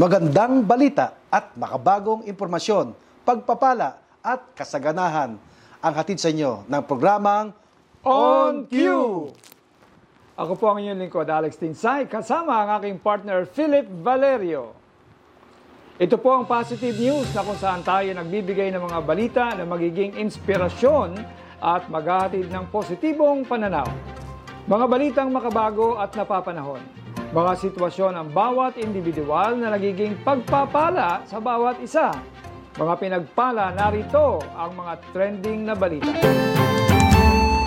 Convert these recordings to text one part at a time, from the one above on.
Magandang balita at makabagong impormasyon, pagpapala at kasaganahan ang hatid sa inyo ng programang On Cue! Ako po ang inyong lingkod, Alex Tinsay, kasama ang aking partner, Philip Valerio. Ito po ang positive news na kung saan tayo nagbibigay ng mga balita na magiging inspirasyon at maghahatid ng positibong pananaw. Mga balitang makabago at napapanahon. Mga sitwasyon ang bawat individual na nagiging pagpapala sa bawat isa. Mga pinagpala, narito ang mga trending na balita.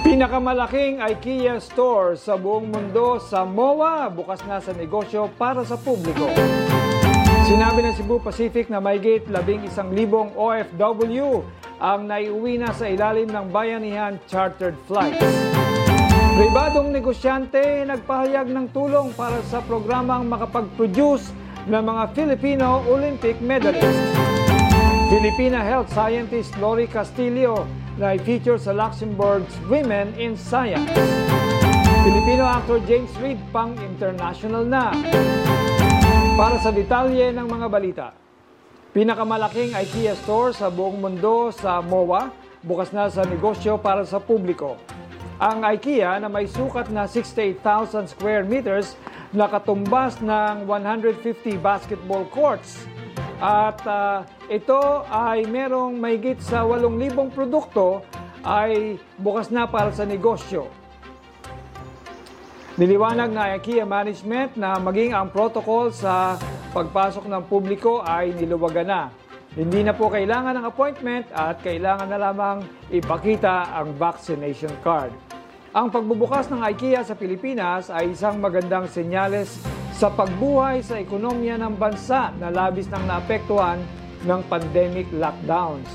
Pinakamalaking IKEA store sa buong mundo sa MOA bukas na sa negosyo para sa publiko. Sinabi ng Cebu Pacific na may isang libong OFW ang naiuwi na sa ilalim ng bayanihan chartered flights. Pribadong negosyante nagpahayag ng tulong para sa programang makapag-produce ng mga Filipino Olympic medalists. Filipina health scientist Lori Castillo na i-feature sa Luxembourg's Women in Science. Filipino actor James Reid pang international na. Para sa detalye ng mga balita, pinakamalaking IKEA store sa buong mundo sa MOA, bukas na sa negosyo para sa publiko. Ang IKEA na may sukat na 68,000 square meters nakatumbas ng 150 basketball courts. At ah, ito ay merong mahigit sa 8,000 produkto ay bukas na para sa negosyo. Niliwanag na IKEA management na maging ang protocol sa pagpasok ng publiko ay niluwagan na. Hindi na po kailangan ng appointment at kailangan na lamang ipakita ang vaccination card. Ang pagbubukas ng IKEA sa Pilipinas ay isang magandang senyales sa pagbuhay sa ekonomiya ng bansa na labis nang naapektuhan ng pandemic lockdowns.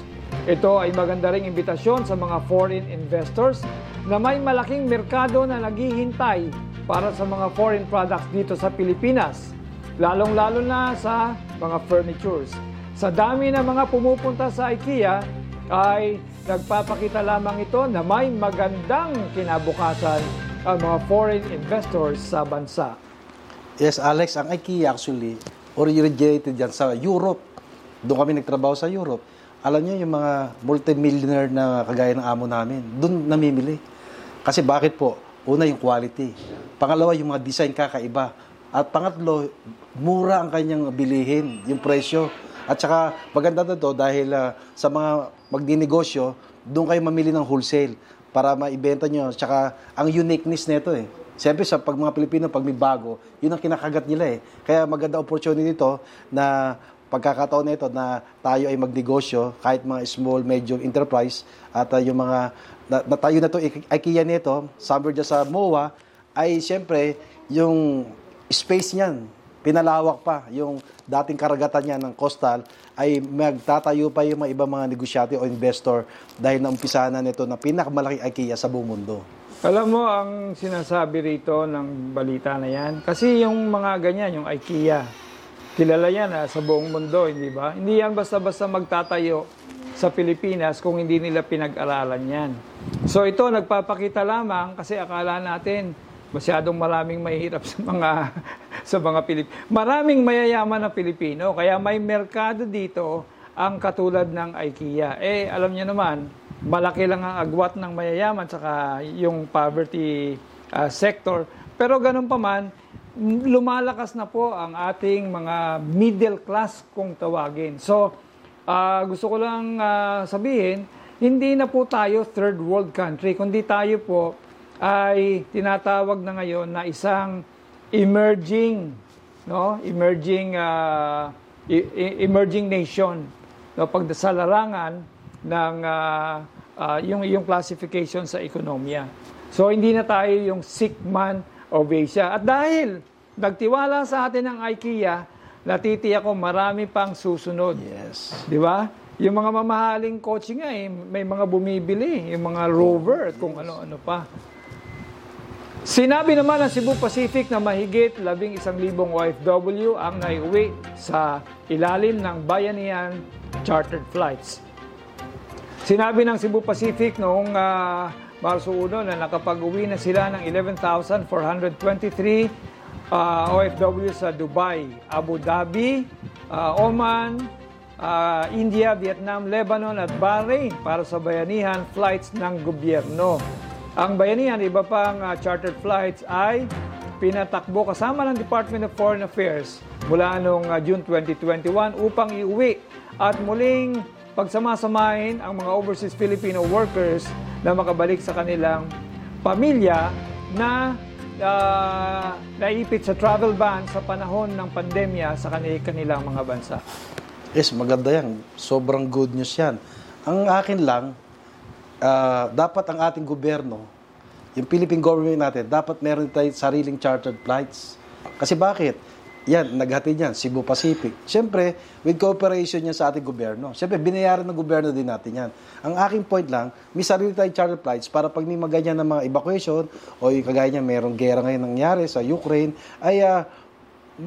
Ito ay maganda ring imbitasyon sa mga foreign investors na may malaking merkado na naghihintay para sa mga foreign products dito sa Pilipinas, lalong-lalo na sa mga furnitures. Sa dami ng mga pumupunta sa IKEA ay nagpapakita lamang ito na may magandang kinabukasan ang mga foreign investors sa bansa. Yes, Alex, ang IKEA actually originated dyan sa Europe. Doon kami nagtrabaho sa Europe. Alam niyo yung mga multimillionaire na kagaya ng amo namin, doon namimili. Kasi bakit po? Una, yung quality. Pangalawa, yung mga design kakaiba. At pangatlo, mura ang kanyang bilihin, yung presyo. At saka, maganda na to dahil ah, sa mga magdinegosyo, doon kayo mamili ng wholesale para maibenta nyo. Tsaka, ang uniqueness nito eh. Siyempre, sa pag mga Pilipino, pag may bago, yun ang kinakagat nila eh. Kaya maganda opportunity ito na pagkakataon na ito na tayo ay magnegosyo, kahit mga small, medium enterprise, at ah, yung mga, na, na tayo na to, IKEA nito, somewhere dyan sa MOA, ay siyempre, yung space niyan, pinalawak pa. Yung dating karagatan niya ng coastal, ay magtatayo pa yung mga ibang mga negosyante o investor dahil naumpisahan na nito na pinakamalaking IKEA sa buong mundo. Alam mo ang sinasabi rito ng balita na yan? Kasi yung mga ganyan, yung IKEA, kilala yan ah, sa buong mundo, hindi ba? Hindi yan basta-basta magtatayo sa Pilipinas kung hindi nila pinag-aralan yan. So ito, nagpapakita lamang kasi akala natin masyadong maraming mahihirap sa mga sa mga Pilip. Maraming mayayaman na Pilipino, kaya may merkado dito ang katulad ng IKEA. Eh, alam niyo naman, malaki lang ang agwat ng mayayaman saka yung poverty ah, sector. Pero ganun pa man, lumalakas na po ang ating mga middle class kung tawagin. So, ah, gusto ko lang ah, sabihin, hindi na po tayo third world country, kundi tayo po ay tinatawag na ngayon na isang emerging, no? Emerging e- emerging nation. No, pag sa larangan ng ah, ah, yung yung classification sa ekonomiya. So hindi na tayo yung sick man of Asia. At dahil nagtiwala sa atin ang IKEA, natitiyak ko marami pang susunod. Yes. Di ba? Yung mga mamahaling kotse nga, eh, may mga bumibili, yung mga rover at kung ano-ano pa. Sinabi naman ng Cebu Pacific na mahigit labing isang libong OFW ang naiuwi sa ilalim ng bayanihan chartered flights. Sinabi ng Cebu Pacific noong ah, Marso 1 na nakapag-uwi na sila ng 11,423 ah, OFW sa Dubai, Abu Dhabi, ah, Oman, ah, India, Vietnam, Lebanon at Bahrain para sa bayanihan flights ng gobyerno. Ang bayanihan, iba pang ah, chartered flights ay pinatakbo kasama ng Department of Foreign Affairs mula noong ah, June 2021 upang iuwi at muling pagsamasamahin ang mga overseas Filipino workers na makabalik sa kanilang pamilya na ah, naipit sa travel ban sa panahon ng pandemya sa kanil- kanilang mga bansa. Yes, maganda yan. Sobrang good news yan. Ang akin lang, ah, dapat ang ating gobyerno, yung Philippine government natin, dapat meron tayong sariling chartered flights. Kasi bakit? Yan, naghatid yan, Cebu Pacific. Siyempre, with cooperation yan sa ating gobyerno. Siyempre, binayaran ng gobyerno din natin yan. Ang aking point lang, may sarili tayong chartered flights para pag may maganyan ng mga evacuation o yung kagaya niya, merong gera ngayon nangyari sa Ukraine, ay ah,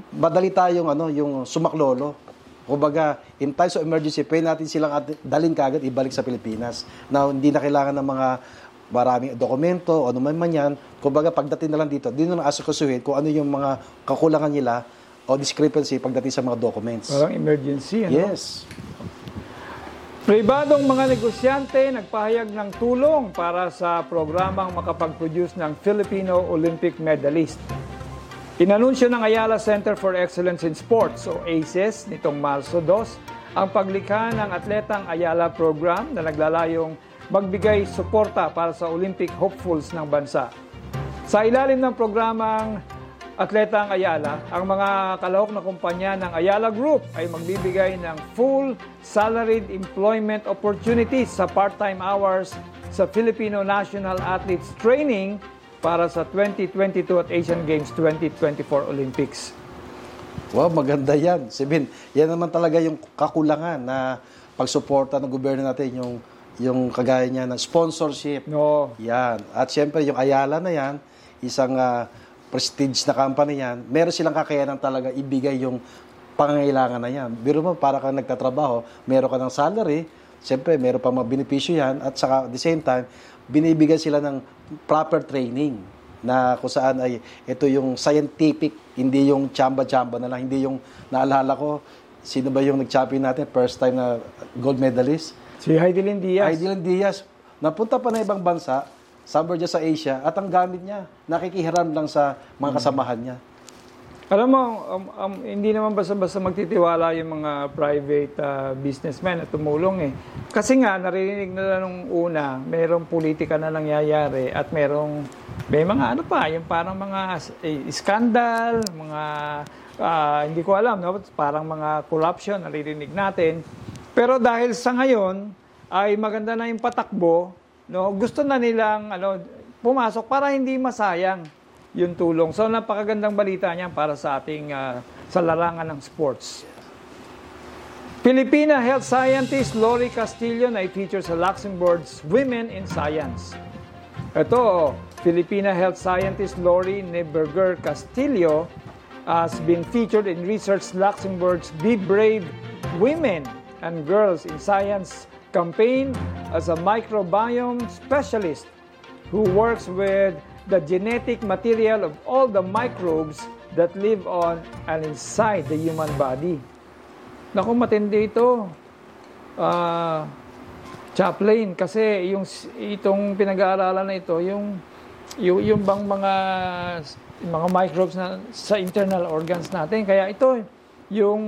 madali tayong ano, yung sumaklolo. Kumbaga, in times of emergency, pwede natin silang at- dalhin kagad ibalik sa Pilipinas. Now, hindi na kailangan ng mga maraming dokumento o ano man man yan. Kumbaga, pagdating na lang dito, di na asukasuhin kung ano yung mga kakulangan nila o discrepancy pagdating sa mga documents. Parang emergency. Ano? Yes. Pribadong mga negosyante nagpahayag ng tulong para sa programang makapag-produce ng Filipino Olympic medalist. Inanunsyo ng Ayala Center for Excellence in Sports o ACES nitong Marso 2 ang paglikha ng Atletang Ayala Program na naglalayong magbigay suporta para sa Olympic hopefuls ng bansa. Sa ilalim ng programang Atletang Ayala, ang mga kalahok na kumpanya ng Ayala Group ay magbibigay ng full salaried employment opportunities sa part-time hours sa Filipino National Athletes Training para sa 2022 at Asian Games 2024 Olympics. Wow, maganda yan. Sabihin, yan naman talaga yung kakulangan na pagsuporta ng gobyerno natin, yung, yung kagaya niya ng sponsorship. No. Yan. At siyempre, yung Ayala na yan, isang ah, prestige na company yan, meron silang kakayanan talaga ibigay yung pangangailangan na yan. Biro mo, para kang nagtatrabaho, meron ka ng salary, siyempre, meron pa mga benepisyo yan, at saka at the same time, binibigyan sila ng proper training na kung saan ay ito yung scientific, hindi yung chamba-chamba na lang, hindi yung naalala ko, sino ba yung nag-champion natin, first time na gold medalist? Si Heidelin Diaz. Aidelan Diaz, napunta pa na ibang bansa, somewhere dyan sa Asia, at ang gamit niya, nakikihiram lang sa mga kasamahan niya. Alam mo, um, um, hindi naman basta-basta magtitiwala yung mga private uh, businessmen at tumulong eh. Kasi nga, naririnig na nung una, merong politika na nangyayari at merong, may mga ano pa, yung parang mga eh, scandal, mga, ah, hindi ko alam, no? parang mga corruption, naririnig natin. Pero dahil sa ngayon, ay maganda na yung patakbo, no? gusto na nilang ano, pumasok para hindi masayang yung tulong. So napakagandang balita niyan para sa ating ah, sa larangan ng sports. Filipina health scientist Lori Castillo na i-feature sa Luxembourg's Women in Science. Ito, Filipina health scientist Lori Neberger Castillo has been featured in Research Luxembourg's Be Brave Women and Girls in Science campaign as a microbiome specialist who works with the genetic material of all the microbes that live on and inside the human body. Naku, matindi ito. Ah, Chaplain, kasi yung itong pinag-aaralan na ito, yung yung, yung bang mga mga microbes na sa internal organs natin. Kaya ito yung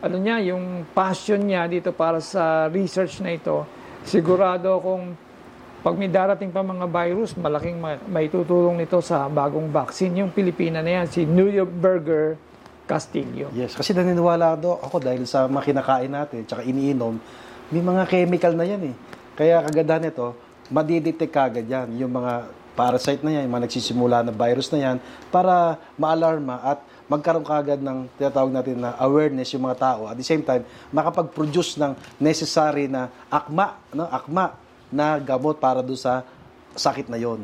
ano niya, yung passion niya dito para sa research na ito. Sigurado kung pag may darating pa mga virus, malaking ma- maitutulong nito sa bagong vaccine. Yung Pilipina na yan, si New York Burger Castillo. Yes, kasi naniniwala ako dahil sa mga kinakain natin, tsaka iniinom, may mga chemical na yan eh. Kaya kagandahan nito, madidetect kagad yan, yung mga parasite na yan, yung mga nagsisimula na virus na yan, para maalarma at magkaroon kagad ng tinatawag natin na awareness yung mga tao. At the same time, makapag-produce ng necessary na akma, no? akma na gamot para do sa sakit na yon.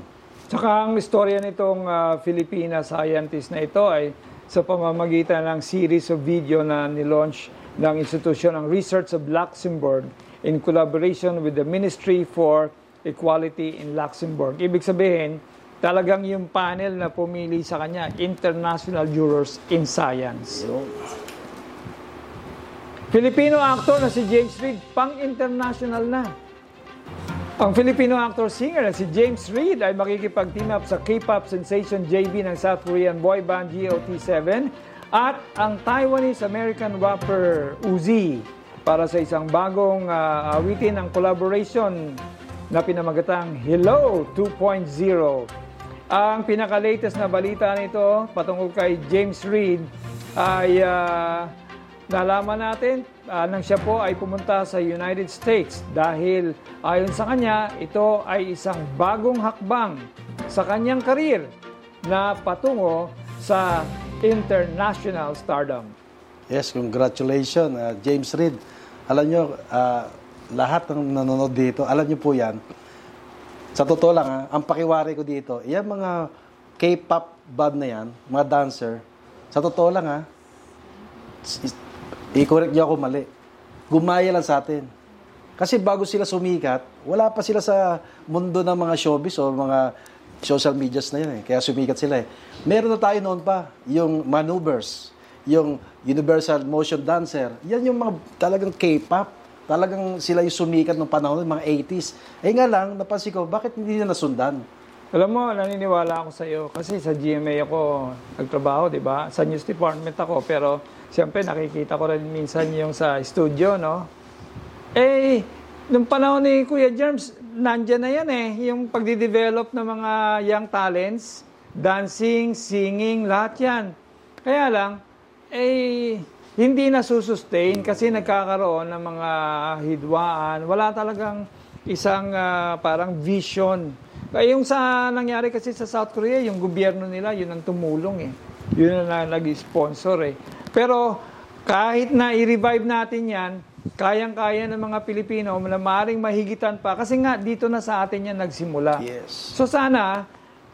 Tsaka ang istorya nitong ah, Filipina scientist na ito ay sa pamamagitan ng series of video na nilaunch ng institusyon ng Research of Luxembourg in collaboration with the Ministry for Equality in Luxembourg. Ibig sabihin, talagang yung panel na pumili sa kanya, International Jurors in Science. Filipino actor na si James Reid, pang-international na. Ang Filipino actor-singer si James Reid ay makikipag-team up sa K-pop sensation JB ng South Korean boy band GOT7 at ang Taiwanese-American rapper Uzi para sa isang bagong ah, awitin ng collaboration na pinamagatang Hello 2.0. Ang pinaka-latest na balita nito patungkol kay James Reid ay ah, nalaman natin ah, nang siya po ay pumunta sa United States dahil ayon sa kanya, ito ay isang bagong hakbang sa kanyang karir na patungo sa international stardom. Yes, congratulations, uh, James Reid. Alam nyo, uh, lahat ng nanonood dito, alam nyo po yan. Sa totoo lang, ha, ang pakiwari ko dito, yan mga K-pop band na yan, mga dancer, sa totoo lang ha, i-correct nyo ako mali. Gumaya lang sa atin. Kasi bago sila sumikat, wala pa sila sa mundo ng mga showbiz o mga social medias na yun eh. Kaya sumikat sila eh. Meron na tayo noon pa, yung maneuvers, yung universal motion dancer. Yan yung mga talagang K-pop. Talagang sila yung sumikat ng panahon, mga 80s. Eh nga lang, napansin ko, bakit hindi na nasundan? Alam mo, naniniwala ako sa iyo kasi sa GMA ako nagtrabaho, 'di ba? Sa news department ako, pero siyempre nakikita ko rin minsan yung sa studio, no? Eh, nung panahon ni Kuya Germs, nandyan na yan eh, yung pagdi-develop ng mga young talents, dancing, singing, lahat yan. Kaya lang, eh, hindi na susustain kasi nagkakaroon ng mga hidwaan. Wala talagang isang ah, parang vision. Kaya yung sa nangyari kasi sa South Korea, yung gobyerno nila, yun ang tumulong eh. Yun ang na- nag-sponsor eh. Pero kahit na i-revive natin yan, kayang-kaya ng mga Pilipino na maaaring mahigitan pa. Kasi nga, dito na sa atin yan nagsimula. Yes. So sana,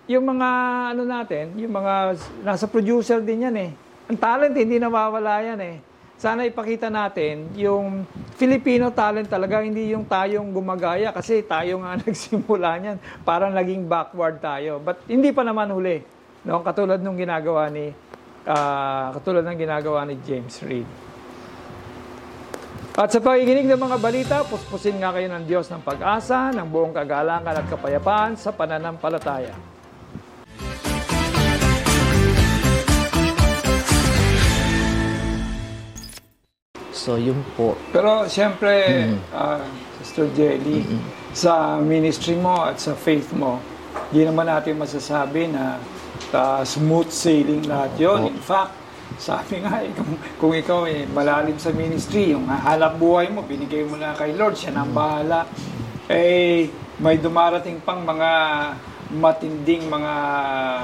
yung mga ano natin, yung mga nasa producer din yan eh. Ang talent hindi nawawala yan eh. Sana ipakita natin yung Filipino talent talaga, hindi yung tayong gumagaya kasi tayo nga nagsimula niyan. Parang naging backward tayo. But hindi pa naman huli. No? Katulad nung ginagawa ni ah, katulad ng ginagawa ni James Reid. At sa pakikinig ng mga balita, puspusin nga kayo ng Diyos ng pag-asa, ng buong kagalangan at kapayapaan sa pananampalataya. So, yun po. Pero siyempre, ah, Sister Jelly, sa ministry mo at sa faith mo, di naman natin masasabi na ah, smooth sailing lahat yun. In fact, sabi nga, eh, kung, kung ikaw eh, malalim sa ministry, yung halap buhay mo, binigay mo na kay Lord, siya nang bahala. Eh, may dumarating pang mga matinding mga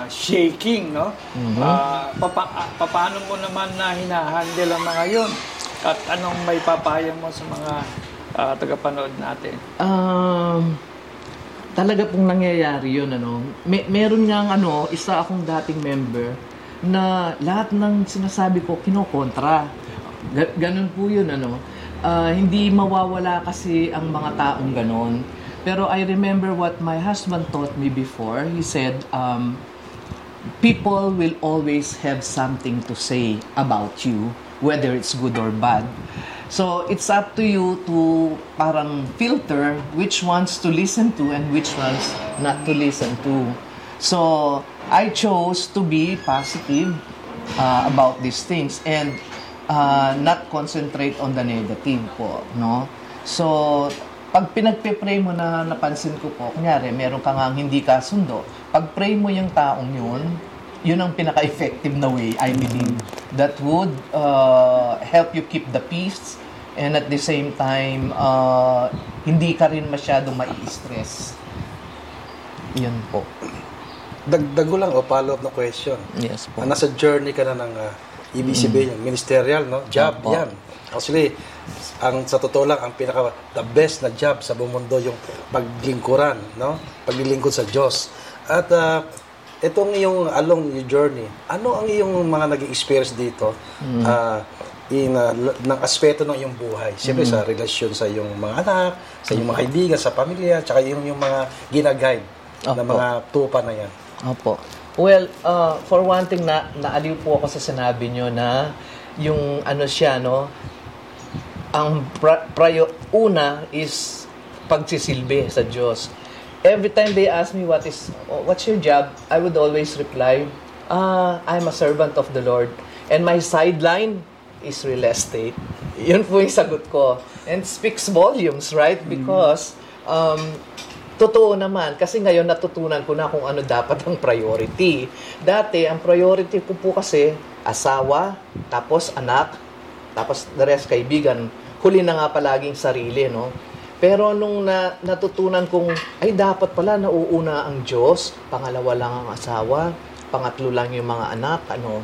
shaking, no? Ah, papa, ah, papaano mo naman na hinahandle ang mga yon? At anong may papayo mo sa mga ah, tagapanood natin? Um, talaga pong nangyayari yun, ano. May, meron niyang, ano, isa akong dating member na lahat ng sinasabi ko, kinokontra. Ga- ganun po yun, ano. Ah, hindi mawawala kasi ang mga taong ganon. Pero I remember what my husband taught me before. He said, um, people will always have something to say about you, whether it's good or bad. So it's up to you to parang filter which ones to listen to and which ones not to listen to. So I chose to be positive uh, about these things and uh, not concentrate on the negative po, no? So pag pinagpe-pray mo na napansin ko po, kunyari, meron ka nga hindi kasundo, pag pray mo yung taong yun, yun ang pinaka-effective na way, I believe, that would uh, help you keep the peace and at the same time, uh, hindi ka rin masyado mai-stress. Yun po. Dagdag ko lang o follow up na question. Yes po. Ah, nasa journey ka na ng uh, EBCB, yung ministerial, no? Job, Opo. yan. Actually, ang sa totoo lang, ang pinaka the best na job sa buong mundo yung paglingkuran, no? Paglilingkod sa Diyos. At uh, itong iyong along your journey, ano ang iyong mga naging experience dito ah, in, uh, ng aspeto ng iyong buhay? Siyempre sa relasyon sa iyong mga anak, sa iyong mga kaibigan, sa pamilya, tsaka yung, yung mga ginaguide na Opo. mga tupa na yan. Opo. Well, uh, for one thing, na, naaliw po ako sa sinabi nyo na yung ano siya, no, ang pra- prayo, una is pagsisilbi sa Diyos. Every time they ask me what is what's your job, I would always reply, ah, I'm a servant of the Lord. And my sideline is real estate. Yun po yung sagot ko. And speaks volumes, right? Because um, totoo naman, kasi ngayon natutunan ko na kung ano dapat ang priority. Dati, ang priority ko po kasi, asawa, tapos anak, tapos the rest kaibigan. Huli na nga palaging sarili, no? Pero nung na, natutunan kong, ay dapat pala nauuna ang Diyos, pangalawa lang ang asawa, pangatlo lang yung mga anak, ano,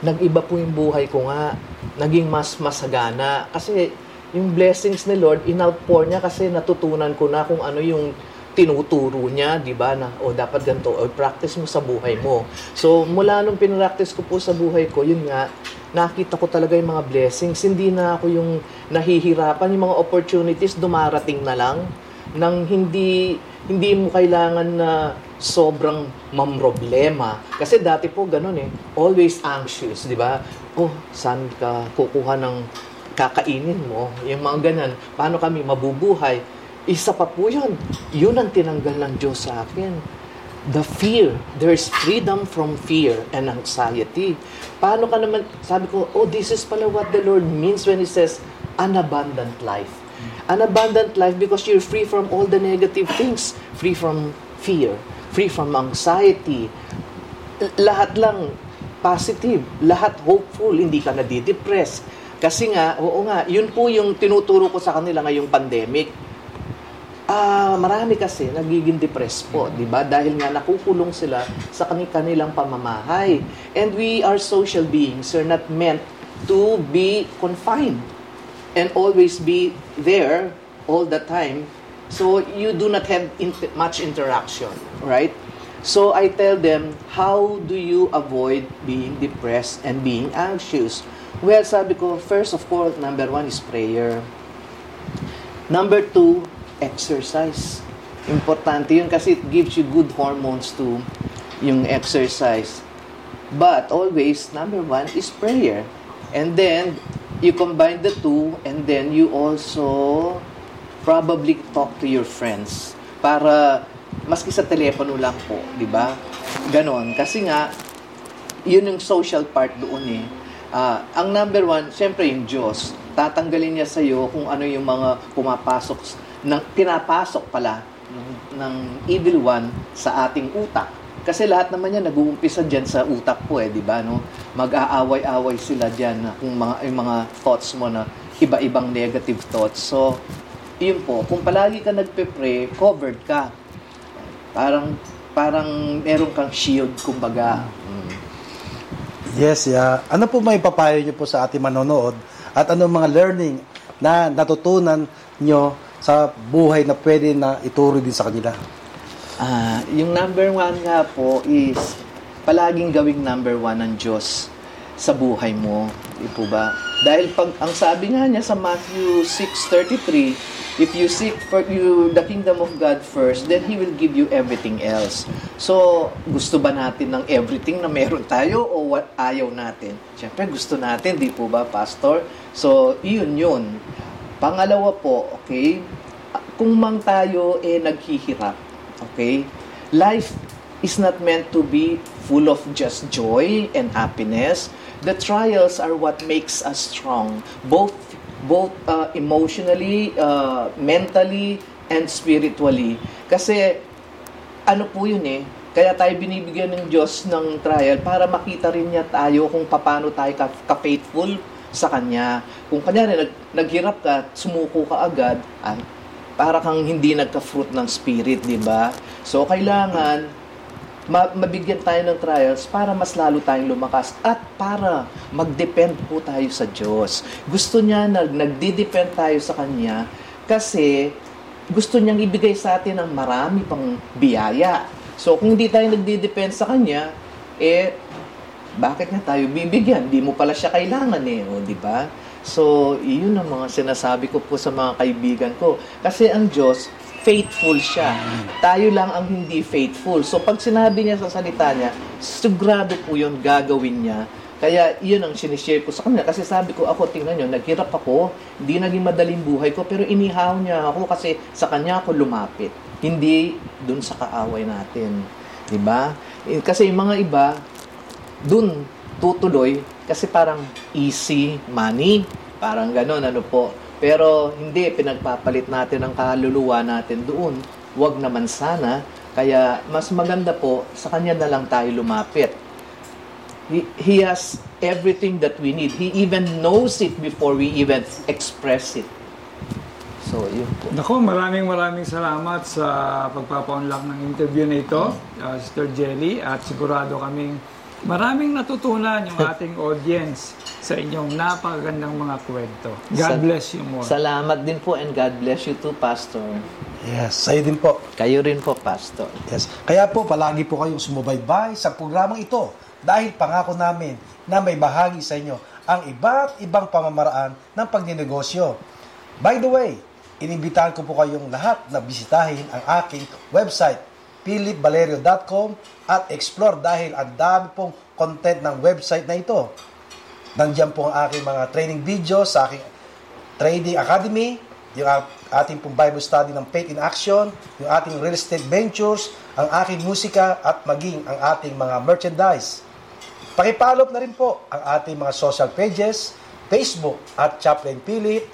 nag-iba po yung buhay ko nga. Naging mas masagana. Kasi yung blessings ni Lord, in-outpour niya kasi natutunan ko na kung ano yung tinuturo niya, di ba, na, o dapat ganito, o practice mo sa buhay mo. So, mula nung pinractice ko po sa buhay ko, yun nga, nakita ko talaga yung mga blessings. Hindi na ako yung nahihirapan, yung mga opportunities dumarating na lang nang hindi hindi mo kailangan na sobrang mamroblema. Kasi dati po ganun eh, always anxious, di ba? Oh, saan ka kukuha ng kakainin mo? Yung mga ganun. Paano kami mabubuhay? Isa pa po yun. Yun ang tinanggal ng Diyos sa akin. The fear. There's freedom from fear and anxiety. Paano ka naman, sabi ko, oh, this is pala what the Lord means when He says, an abundant life. An abundant life because you're free from all the negative things. Free from fear. Free from anxiety. Lahat lang positive. Lahat hopeful. Hindi ka nadidepress. Kasi nga, oo nga, yun po yung tinuturo ko sa kanila ngayong pandemic. Ah, marami kasi nagiging depressed po, 'di ba? Dahil nga nakukulong sila sa kani- kanilang pamamahay. And we are social beings, we're not meant to be confined and always be there all the time. So you do not have int- much interaction, right? So I tell them, how do you avoid being depressed and being anxious? Well, sabi ko, first of all, number one is prayer. Number two, exercise. Importante yun kasi it gives you good hormones to yung exercise. But always, number one is prayer. And then, you combine the two and then you also probably talk to your friends para maski sa telepono lang po, di ba? Ganon. Kasi nga, yun yung social part doon eh. Ah, ang number one, syempre yung Diyos. Tatanggalin niya sa iyo kung ano yung mga pumapasok, ng, pinapasok pala ng, ng evil one sa ating utak. Kasi lahat naman yan nag-uumpisa diyan sa utak po eh, di ba? No? Mag-aaway-away sila diyan kung mga yung mga thoughts mo na iba-ibang negative thoughts. So, yun po, kung palagi ka nagpe-pray, covered ka. Parang parang meron kang shield kumbaga. Mm. Yes, yeah. Ano po may papayo niyo po sa ating manonood at ano mga learning na natutunan niyo sa buhay na pwede na ituro din sa kanila? Ah, yung number one nga po is palaging gawing number one ng Diyos sa buhay mo. Di po ba? Dahil pag, ang sabi nga niya sa Matthew 6.33, if you seek for you the kingdom of God first, then He will give you everything else. So, gusto ba natin ng everything na meron tayo o what ayaw natin? Siyempre, gusto natin, di po ba, Pastor? So, yun yun. Pangalawa po, okay, kung mang tayo eh naghihirap, Okay? Life is not meant to be full of just joy and happiness. The trials are what makes us strong, both both uh, emotionally, uh, mentally, and spiritually. Kasi ano po yun eh, kaya tayo binibigyan ng Diyos ng trial para makita rin niya tayo kung paano tayo ka- ka-faithful sa Kanya. Kung kanya nag, naghirap ka, sumuko ka agad, ah, para kang hindi nagka-fruit ng spirit, di ba? So, kailangan ma- mabigyan tayo ng trials para mas lalo tayong lumakas at para mag-depend po tayo sa Diyos. Gusto niya na nagdi-depend tayo sa Kanya kasi gusto niyang ibigay sa atin ng marami pang biyaya. So, kung hindi tayo nagdi-depend sa Kanya, eh, bakit nga tayo bibigyan? Di mo pala siya kailangan eh, o, di ba? So, iyon ang mga sinasabi ko po sa mga kaibigan ko. Kasi ang Diyos, faithful siya. Tayo lang ang hindi faithful. So, pag sinabi niya sa salita niya, sigurado po yun gagawin niya Kaya yun ang sinishare ko sa kanila. Kasi sabi ko, ako, tingnan nyo, naghirap ako, hindi naging madaling buhay ko, pero inihaw niya ako kasi sa kanya ako lumapit. Hindi dun sa kaaway natin. 'Di ba? Eh, Kasi yung mga iba, dun tutuloy kasi parang easy money. Parang ganon, ano po. Pero hindi, pinagpapalit natin ang kaluluwa natin doon. Huwag naman sana. Kaya mas maganda po, sa kanya na lang tayo lumapit. He, he has everything that we need. He even knows it before we even express it. So, yun po. Nako, maraming maraming salamat sa pagpapaunlak ng interview na ito, uh, Sister Jelly, at sigurado kaming maraming natutunan yung ating audience sa inyong napakagandang mga kwento. God Sa- bless you more. Salamat din po and God bless you too, Pastor. Yes, sa'yo din po. Kayo rin po, Pastor. Yes. Kaya po, palagi po kayong sumubaybay sa programang ito dahil pangako namin na may bahagi sa inyo ang iba't ibang pamamaraan ng pagninegosyo. By the way, inimbitahan ko po kayong lahat na bisitahin ang aking website, philipvalerio.com at explore dahil ang dami pong content ng website na ito. Nandiyan po ang aking mga training videos sa aking Trading Academy, yung ating pong Bible study ng Faith in Action, yung ating real estate ventures, ang aking musika at maging ang ating mga merchandise. Pakipollow na rin po ang ating mga social pages, Facebook at Chaplain Philip,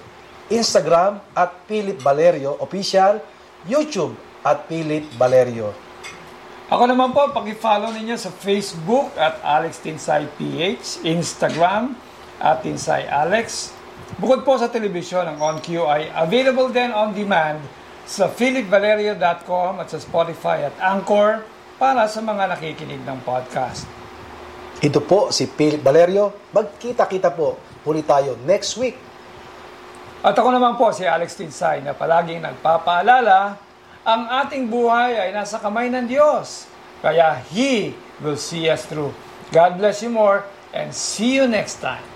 Instagram at Philip Valerio Official, YouTube at Philip Valerio. Ako naman po, paki-follow ninyo sa Facebook at Alex Tinsay PH, Instagram at Tinsay Alex. Bukod po sa telebisyon, ang OnQ ay available din on demand sa philipvalerio.com at sa Spotify at Anchor para sa mga nakikinig ng podcast. Ito po si Philip Valerio. Magkita-kita po muli tayo next week. At ako naman po si Alex Tinsay na palaging nagpapaalala, ang ating buhay ay nasa kamay ng Diyos. Kaya He will see us through. God bless you more and see you next time.